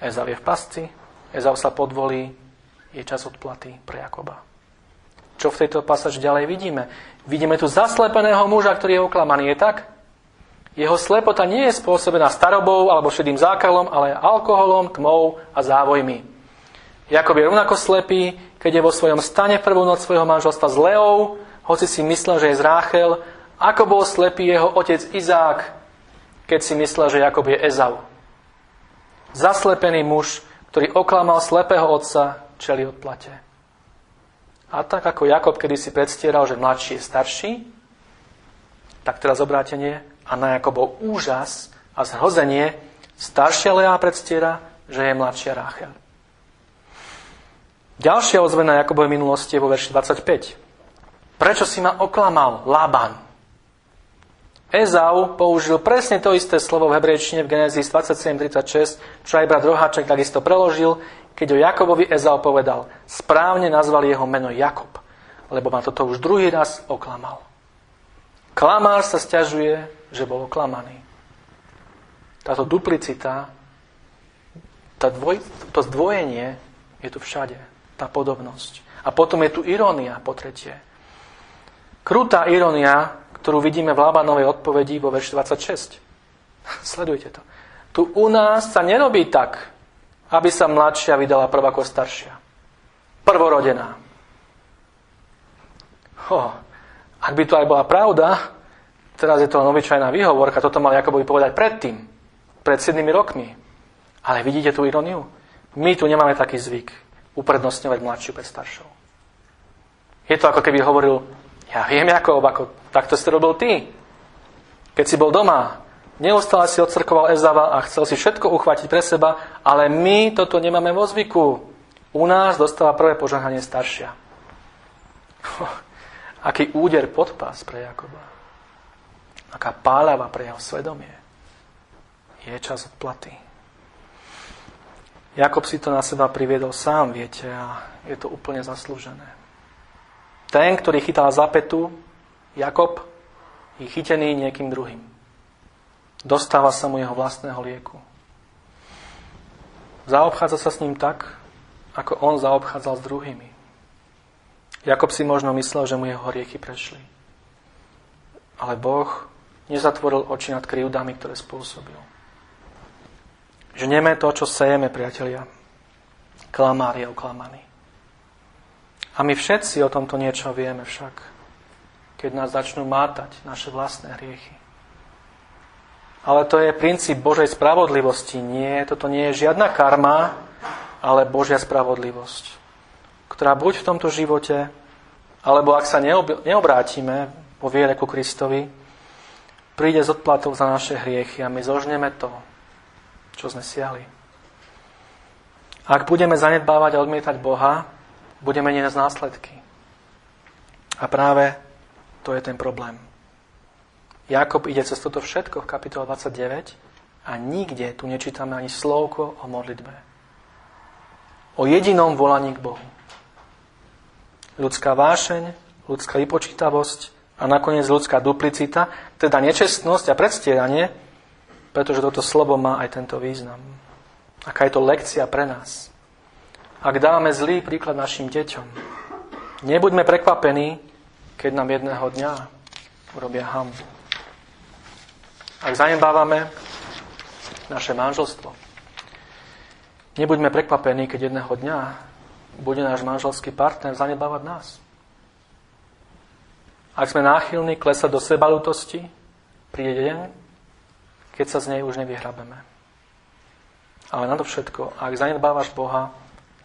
Ezav je v pasci, Ezav sa podvolí, je čas odplaty pre Jakoba. Čo v tejto pasáži ďalej vidíme? Vidíme tu zaslepeného muža, ktorý je oklamaný. Je tak? Jeho slepota nie je spôsobená starobou alebo šedým zákalom, ale alkoholom, tmou a závojmi. Jakob je rovnako slepý, keď je vo svojom stane prvú noc svojho manželstva s Leou, hoci si myslel, že je z Ráchel, ako bol slepý jeho otec Izák, keď si myslel, že Jakob je Ezau. Zaslepený muž, ktorý oklamal slepého otca, čeli odplate. A tak ako Jakob kedy si predstieral, že mladší je starší, tak teraz obrátenie a na Jakobov úžas a zhrozenie staršia Lea predstiera, že je mladšia Ráchel. Ďalšia ozvena Jakobovej minulosti je vo verši 25. Prečo si ma oklamal, Laban? Ezau použil presne to isté slovo v hebrejčine v Genesis 27.36, čo aj brat Roháček takisto preložil, keď o Jakobovi Ezau povedal, správne nazval jeho meno Jakob, lebo ma toto už druhý raz oklamal. Klamár sa stiažuje, že bol oklamaný. Táto duplicita, tá dvoj, to zdvojenie je tu všade, tá podobnosť. A potom je tu irónia po tretie. Krutá irónia, ktorú vidíme v Labanovej odpovedi vo verši 26. Sledujte to. Tu u nás sa nerobí tak, aby sa mladšia vydala prv ako staršia. Prvorodená. Ho, ak by to aj bola pravda, teraz je to novičajná výhovorka, toto mal Jakobovi povedať predtým, pred 7 rokmi. Ale vidíte tú ironiu? My tu nemáme taký zvyk uprednostňovať mladšiu pred staršou. Je to ako keby hovoril, ja viem, Jakob, ako takto si robil ty. Keď si bol doma, Neustále si odcrkoval Ezava a chcel si všetko uchvátiť pre seba, ale my toto nemáme vo zvyku. U nás dostáva prvé požahnanie staršia. Aký úder pod pás pre Jakoba. Aká páľava pre jeho svedomie. Je čas odplaty. Jakob si to na seba priviedol sám, viete, a je to úplne zaslúžené. Ten, ktorý chytal za petu, Jakob, je chytený niekým druhým. Dostáva sa mu jeho vlastného lieku. Zaobchádza sa s ním tak, ako on zaobchádzal s druhými. Jakob si možno myslel, že mu jeho hriechy prešli. Ale Boh nezatvoril oči nad krivdami, ktoré spôsobil. Žneme to, čo sejeme, priatelia. Klamár je oklamaný. A my všetci o tomto niečo vieme však, keď nás začnú mátať naše vlastné hriechy. Ale to je princíp Božej spravodlivosti. Nie, toto nie je žiadna karma, ale Božia spravodlivosť, ktorá buď v tomto živote, alebo ak sa neobrátime po viere ku Kristovi, príde z odplatou za naše hriechy a my zožneme to, čo sme siali. Ak budeme zanedbávať a odmietať Boha, Budeme niesť následky. A práve to je ten problém. Jakob ide cez toto všetko v kapitole 29 a nikde tu nečítame ani slovko o modlitbe. O jedinom volaní k Bohu. Ľudská vášeň, ľudská vypočítavosť a nakoniec ľudská duplicita, teda nečestnosť a predstieranie, pretože toto slovo má aj tento význam. Aká je to lekcia pre nás. Ak dáme zlý príklad našim deťom, nebuďme prekvapení, keď nám jedného dňa urobia hambu. Ak zanedbávame naše manželstvo. Nebuďme prekvapení, keď jedného dňa bude náš manželský partner zanedbávať nás. Ak sme náchylní klesať do sebalutosti, príde deň, keď sa z nej už nevyhrabeme. Ale na to všetko, ak zanedbávaš Boha,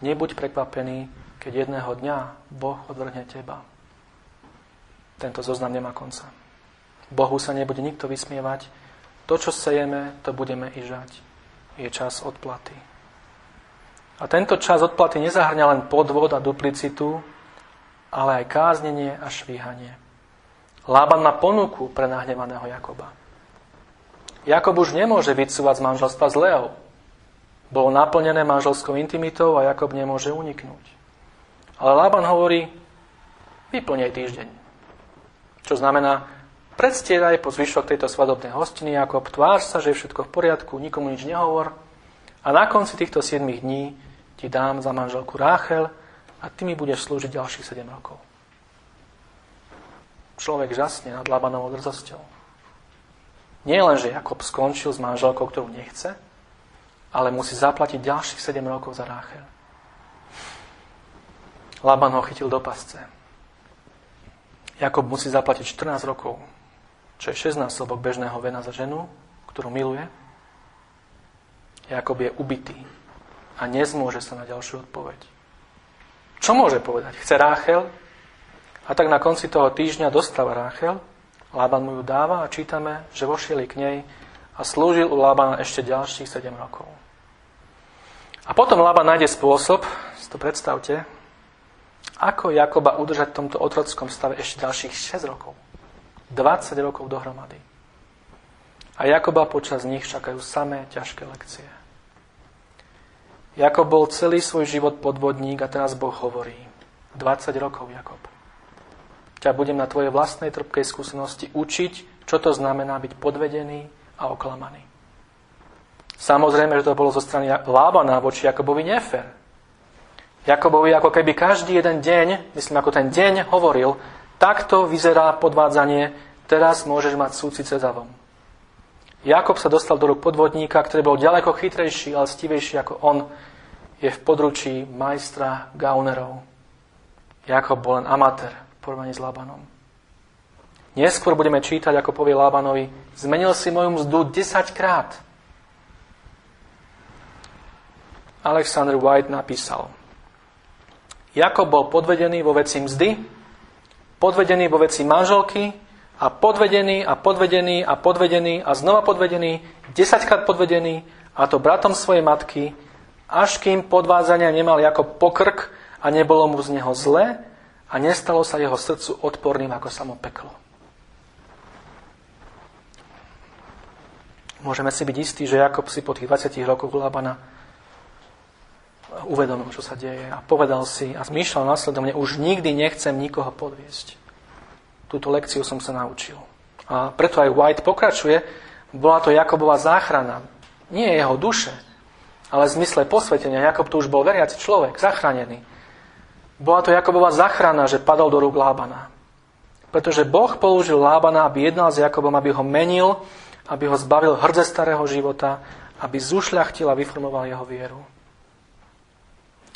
nebuď prekvapený, keď jedného dňa Boh odvrhne teba. Tento zoznam nemá konca. Bohu sa nebude nikto vysmievať, to, čo sejeme, to budeme i. Je čas odplaty. A tento čas odplaty nezahrňa len podvod a duplicitu, ale aj káznenie a švíhanie. Lában má ponuku pre nahnevaného Jakoba. Jakob už nemôže vycúvať z manželstva s Leou. Bolo naplnené manželskou intimitou a Jakob nemôže uniknúť. Ale Lában hovorí, vyplnej týždeň. Čo znamená, Predstieraj po zvyšok tejto svadobnej hostiny, ako tvár sa, že je všetko v poriadku, nikomu nič nehovor. A na konci týchto 7 dní ti dám za manželku Ráchel a ty mi budeš slúžiť ďalších 7 rokov. Človek žasne nad Labanovou drzosťou. Nie len, že Jakob skončil s manželkou, ktorú nechce, ale musí zaplatiť ďalších 7 rokov za Ráchel. Laban ho chytil do pasce. Jakob musí zaplatiť 14 rokov čo je 6 násobok bežného vena za ženu, ktorú miluje, Jakob je ubitý a nezmôže sa na ďalšiu odpoveď. Čo môže povedať? Chce Ráchel a tak na konci toho týždňa dostáva Ráchel, Lában mu ju dáva a čítame, že vošieli k nej a slúžil u Lábana ešte ďalších 7 rokov. A potom Lában nájde spôsob, si to predstavte, ako Jakoba udržať v tomto otrockom stave ešte ďalších 6 rokov. 20 rokov dohromady. A Jakoba počas nich čakajú samé ťažké lekcie. Jakob bol celý svoj život podvodník a teraz Boh hovorí 20 rokov, Jakob. Ťa budem na tvojej vlastnej trpkej skúsenosti učiť, čo to znamená byť podvedený a oklamaný. Samozrejme, že to bolo zo strany Lábana voči Jakobovi nefér. Jakobovi ako keby každý jeden deň, myslím ako ten deň hovoril, Takto vyzerá podvádzanie, teraz môžeš mať za Ezavom. Jakob sa dostal do rúk podvodníka, ktorý bol ďaleko chytrejší a stivejší ako on. Je v područí majstra Gaunerov. Jakob bol len amatér porovnaní s Labanom. Neskôr budeme čítať, ako povie Lábanovi, zmenil si moju mzdu 10 krát. Alexander White napísal, Jakob bol podvedený vo veci mzdy, podvedený vo veci manželky a podvedený a podvedený a podvedený a znova podvedený, desaťkrát podvedený a to bratom svojej matky, až kým podvádzania nemal ako pokrk a nebolo mu z neho zle a nestalo sa jeho srdcu odporným ako samo peklo. Môžeme si byť istí, že Jakob si po tých 20 rokoch Labana uvedomil, čo sa deje a povedal si a zmýšľal následovne, už nikdy nechcem nikoho podviesť. Túto lekciu som sa naučil. A preto aj White pokračuje, bola to Jakobova záchrana. Nie jeho duše, ale v zmysle posvetenia. Jakob tu už bol veriaci človek, zachránený. Bola to Jakobova záchrana, že padol do rúk Lábana. Pretože Boh použil Lábana, aby jednal s Jakobom, aby ho menil, aby ho zbavil hrdze starého života, aby zušľachtil a vyformoval jeho vieru.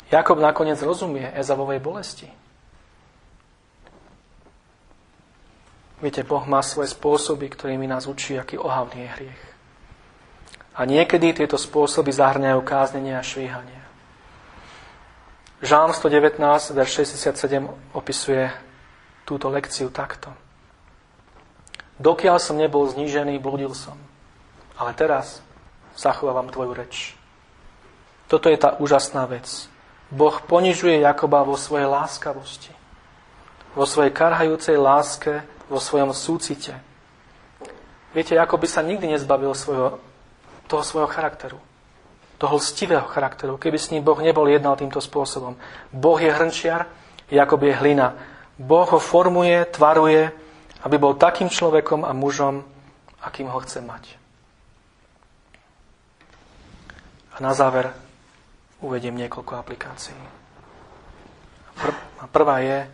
Jakob nakoniec rozumie Ezavovej bolesti. Viete, Boh má svoje spôsoby, ktorými nás učí, aký ohavný je hriech. A niekedy tieto spôsoby zahrňajú káznenie a švíhanie. Žám 119, verš 67 opisuje túto lekciu takto. Dokiaľ som nebol znížený, blúdil som. Ale teraz zachovávam tvoju reč. Toto je tá úžasná vec. Boh ponižuje Jakoba vo svojej láskavosti, vo svojej karhajúcej láske, vo svojom súcite. Viete, Jakob by sa nikdy nezbavil svojho, toho svojho charakteru, toho lstivého charakteru, keby s ním Boh nebol jednal týmto spôsobom. Boh je hrnčiar, Jakob je hlina. Boh ho formuje, tvaruje, aby bol takým človekom a mužom, akým ho chce mať. A na záver uvediem niekoľko aplikácií. A prvá je,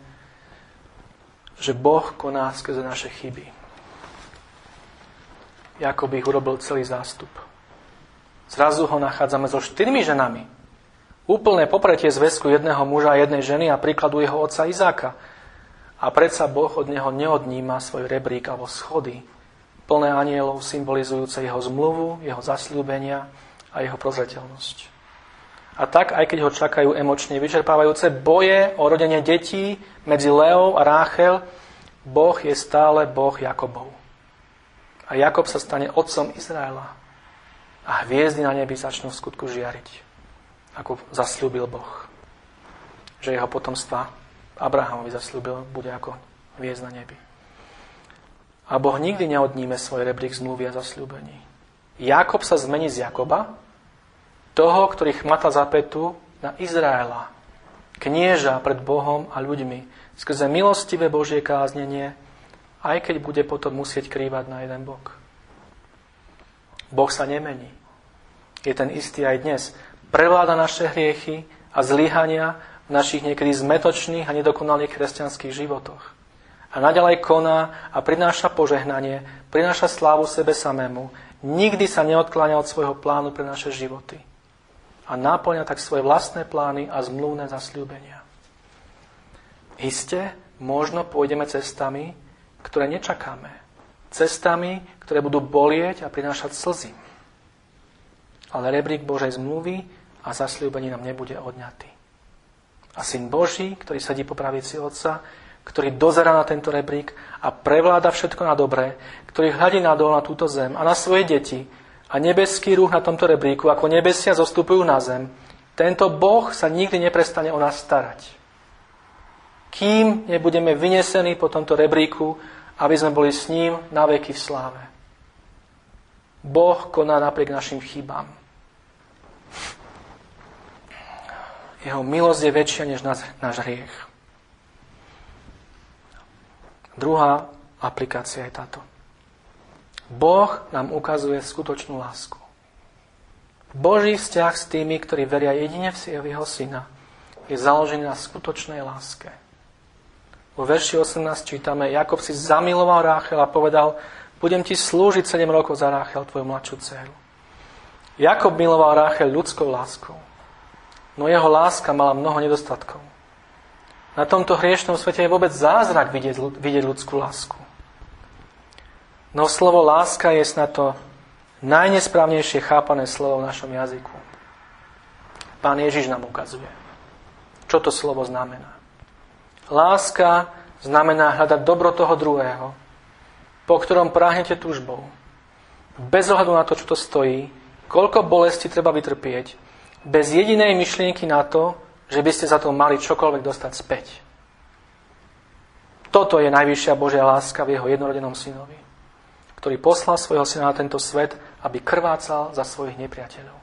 že Boh koná skrze naše chyby. Jakob ich urobil celý zástup. Zrazu ho nachádzame so štyrmi ženami. Úplné popretie zväzku jedného muža a jednej ženy a príkladu jeho otca Izáka. A predsa Boh od neho neodníma svoj rebrík alebo schody, plné anielov symbolizujúce jeho zmluvu, jeho zasľúbenia a jeho prozreteľnosť. A tak, aj keď ho čakajú emočne vyčerpávajúce boje o rodenie detí medzi Leou a Ráchel, Boh je stále Boh Jakobov. A Jakob sa stane otcom Izraela. A hviezdy na nebi začnú v skutku žiariť, ako zasľúbil Boh. Že jeho potomstva Abrahamovi zasľúbil, bude ako hviezd na nebi. A Boh nikdy neodníme svoj rebrík zmluvy a zasľúbení. Jakob sa zmení z Jakoba toho, ktorý chmata za petu na Izraela, knieža pred Bohom a ľuďmi, skrze milostivé Božie káznenie, aj keď bude potom musieť krývať na jeden bok. Boh sa nemení. Je ten istý aj dnes. Prevláda naše hriechy a zlyhania v našich niekedy zmetočných a nedokonalých kresťanských životoch. A naďalej koná a prináša požehnanie, prináša slávu sebe samému. Nikdy sa neodkláňa od svojho plánu pre naše životy a náplňa tak svoje vlastné plány a zmluvné zasľúbenia. Isté, možno pôjdeme cestami, ktoré nečakáme. Cestami, ktoré budú bolieť a prinášať slzy. Ale rebrík Božej zmluvy a zasľúbení nám nebude odňatý. A syn Boží, ktorý sedí po pravici Otca, ktorý dozera na tento rebrík a prevláda všetko na dobré, ktorý hľadí nadol na túto zem a na svoje deti, a nebeský ruch na tomto rebríku, ako nebesia zostupujú na zem, tento Boh sa nikdy neprestane o nás starať. Kým nebudeme vynesení po tomto rebríku, aby sme boli s ním na veky v sláve. Boh koná napriek našim chybám. Jeho milosť je väčšia než náš, náš hriech. Druhá aplikácia je táto. Boh nám ukazuje skutočnú lásku. Boží vzťah s tými, ktorí veria jedine v jeho syna, je založený na skutočnej láske. Vo verši 18 čítame, Jakob si zamiloval Ráchel a povedal, budem ti slúžiť 7 rokov za Ráchel, tvoju mladšiu dceru. Jakob miloval Ráchel ľudskou láskou, no jeho láska mala mnoho nedostatkov. Na tomto hriešnom svete je vôbec zázrak vidieť, vidieť ľudskú lásku. No slovo láska je snad to najnesprávnejšie chápané slovo v našom jazyku. Pán Ježiš nám ukazuje, čo to slovo znamená. Láska znamená hľadať dobro toho druhého, po ktorom práhnete túžbou. Bez ohľadu na to, čo to stojí, koľko bolesti treba vytrpieť, bez jedinej myšlienky na to, že by ste za to mali čokoľvek dostať späť. Toto je najvyššia Božia láska v jeho jednorodenom synovi ktorý poslal svojho syna na tento svet, aby krvácal za svojich nepriateľov.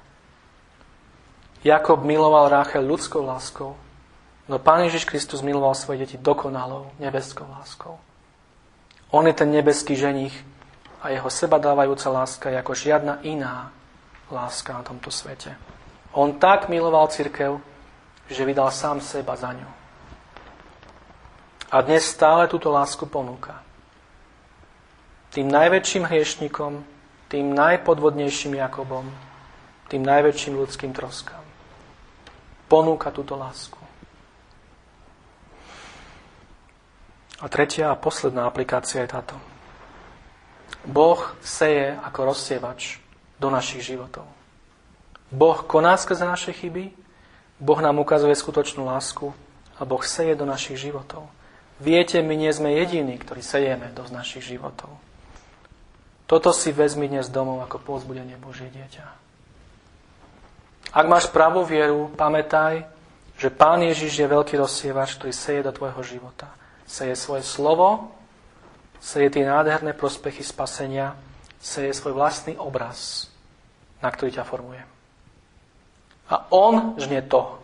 Jakob miloval Ráchel ľudskou láskou, no Pán Ježiš Kristus miloval svoje deti dokonalou nebeskou láskou. On je ten nebeský ženich a jeho seba dávajúca láska je ako žiadna iná láska na tomto svete. On tak miloval církev, že vydal sám seba za ňu. A dnes stále túto lásku ponúka tým najväčším hriešnikom, tým najpodvodnejším Jakobom, tým najväčším ľudským troskám. Ponúka túto lásku. A tretia a posledná aplikácia je táto. Boh seje ako rozsievač do našich životov. Boh koná skrze naše chyby, Boh nám ukazuje skutočnú lásku a Boh seje do našich životov. Viete, my nie sme jediní, ktorí sejeme do našich životov. Toto si vezmi dnes domov ako povzbudenie Božie dieťa. Ak máš pravú vieru, pamätaj, že Pán Ježiš je veľký rozsievač, ktorý seje do tvojho života. Seje svoje slovo, seje tie nádherné prospechy spasenia, seje svoj vlastný obraz, na ktorý ťa formuje. A on žne to,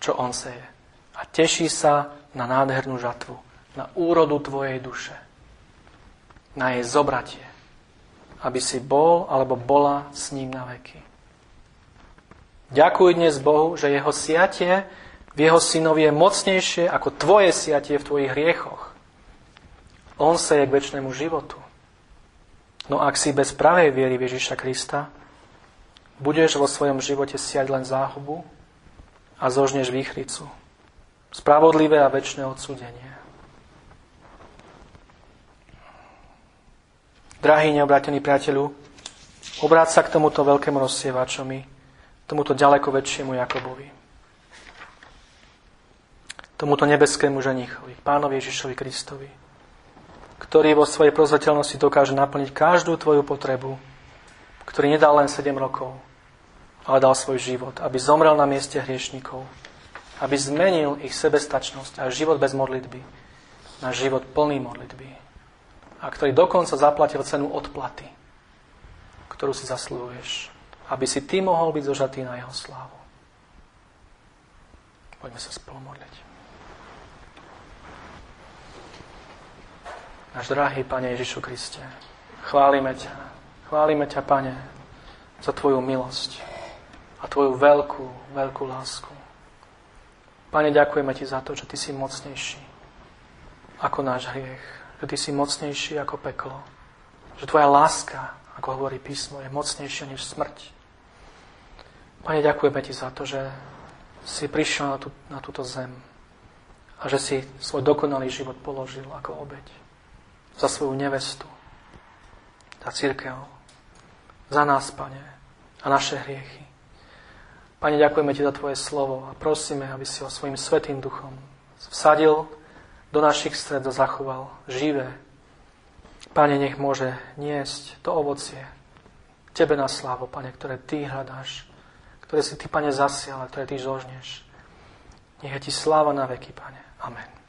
čo on seje. A teší sa na nádhernú žatvu, na úrodu tvojej duše, na jej zobratie, aby si bol alebo bola s ním na veky. Ďakuj dnes Bohu, že jeho siatie v jeho synovi je mocnejšie ako tvoje siatie v tvojich hriechoch. On sa je k väčšnému životu. No ak si bez pravej viery Ježiša Krista, budeš vo svojom živote siať len záhubu a zožneš výchricu. Spravodlivé a väčšie odsudenie. Drahý neobrátený priateľu, obráť sa k tomuto veľkému rozsievačovi, tomuto ďaleko väčšiemu Jakobovi. Tomuto nebeskému ženichovi, pánovi Ježišovi Kristovi, ktorý vo svojej prozvateľnosti dokáže naplniť každú tvoju potrebu, ktorý nedal len 7 rokov, ale dal svoj život, aby zomrel na mieste hriešnikov, aby zmenil ich sebestačnosť a život bez modlitby na život plný modlitby a ktorý dokonca zaplatil cenu odplaty, ktorú si zaslúhuješ aby si ty mohol byť zožatý na jeho slávu. Poďme sa spolu modliť. Náš drahý Pane Ježišu Kriste, chválime ťa. Chválime ťa, Pane, za Tvoju milosť a Tvoju veľkú, veľkú lásku. Pane, ďakujeme Ti za to, že Ty si mocnejší ako náš hriech, že Ty si mocnejší ako peklo, že Tvoja láska ako hovorí písmo, je mocnejšie než smrť. Pane, ďakujeme Ti za to, že si prišiel na, tú, na túto zem a že si svoj dokonalý život položil ako obeď za svoju nevestu, za církev, za nás, Pane, a naše hriechy. Pane, ďakujeme Ti za Tvoje slovo a prosíme, aby si ho svojim svetým duchom vsadil do našich stred a zachoval živé, Pane, nech môže niesť to ovocie Tebe na slávu, Pane, ktoré Ty hľadáš, ktoré si Ty, Pane, zasial a ktoré Ty žožneš. Nech je Ti sláva na veky, Pane. Amen.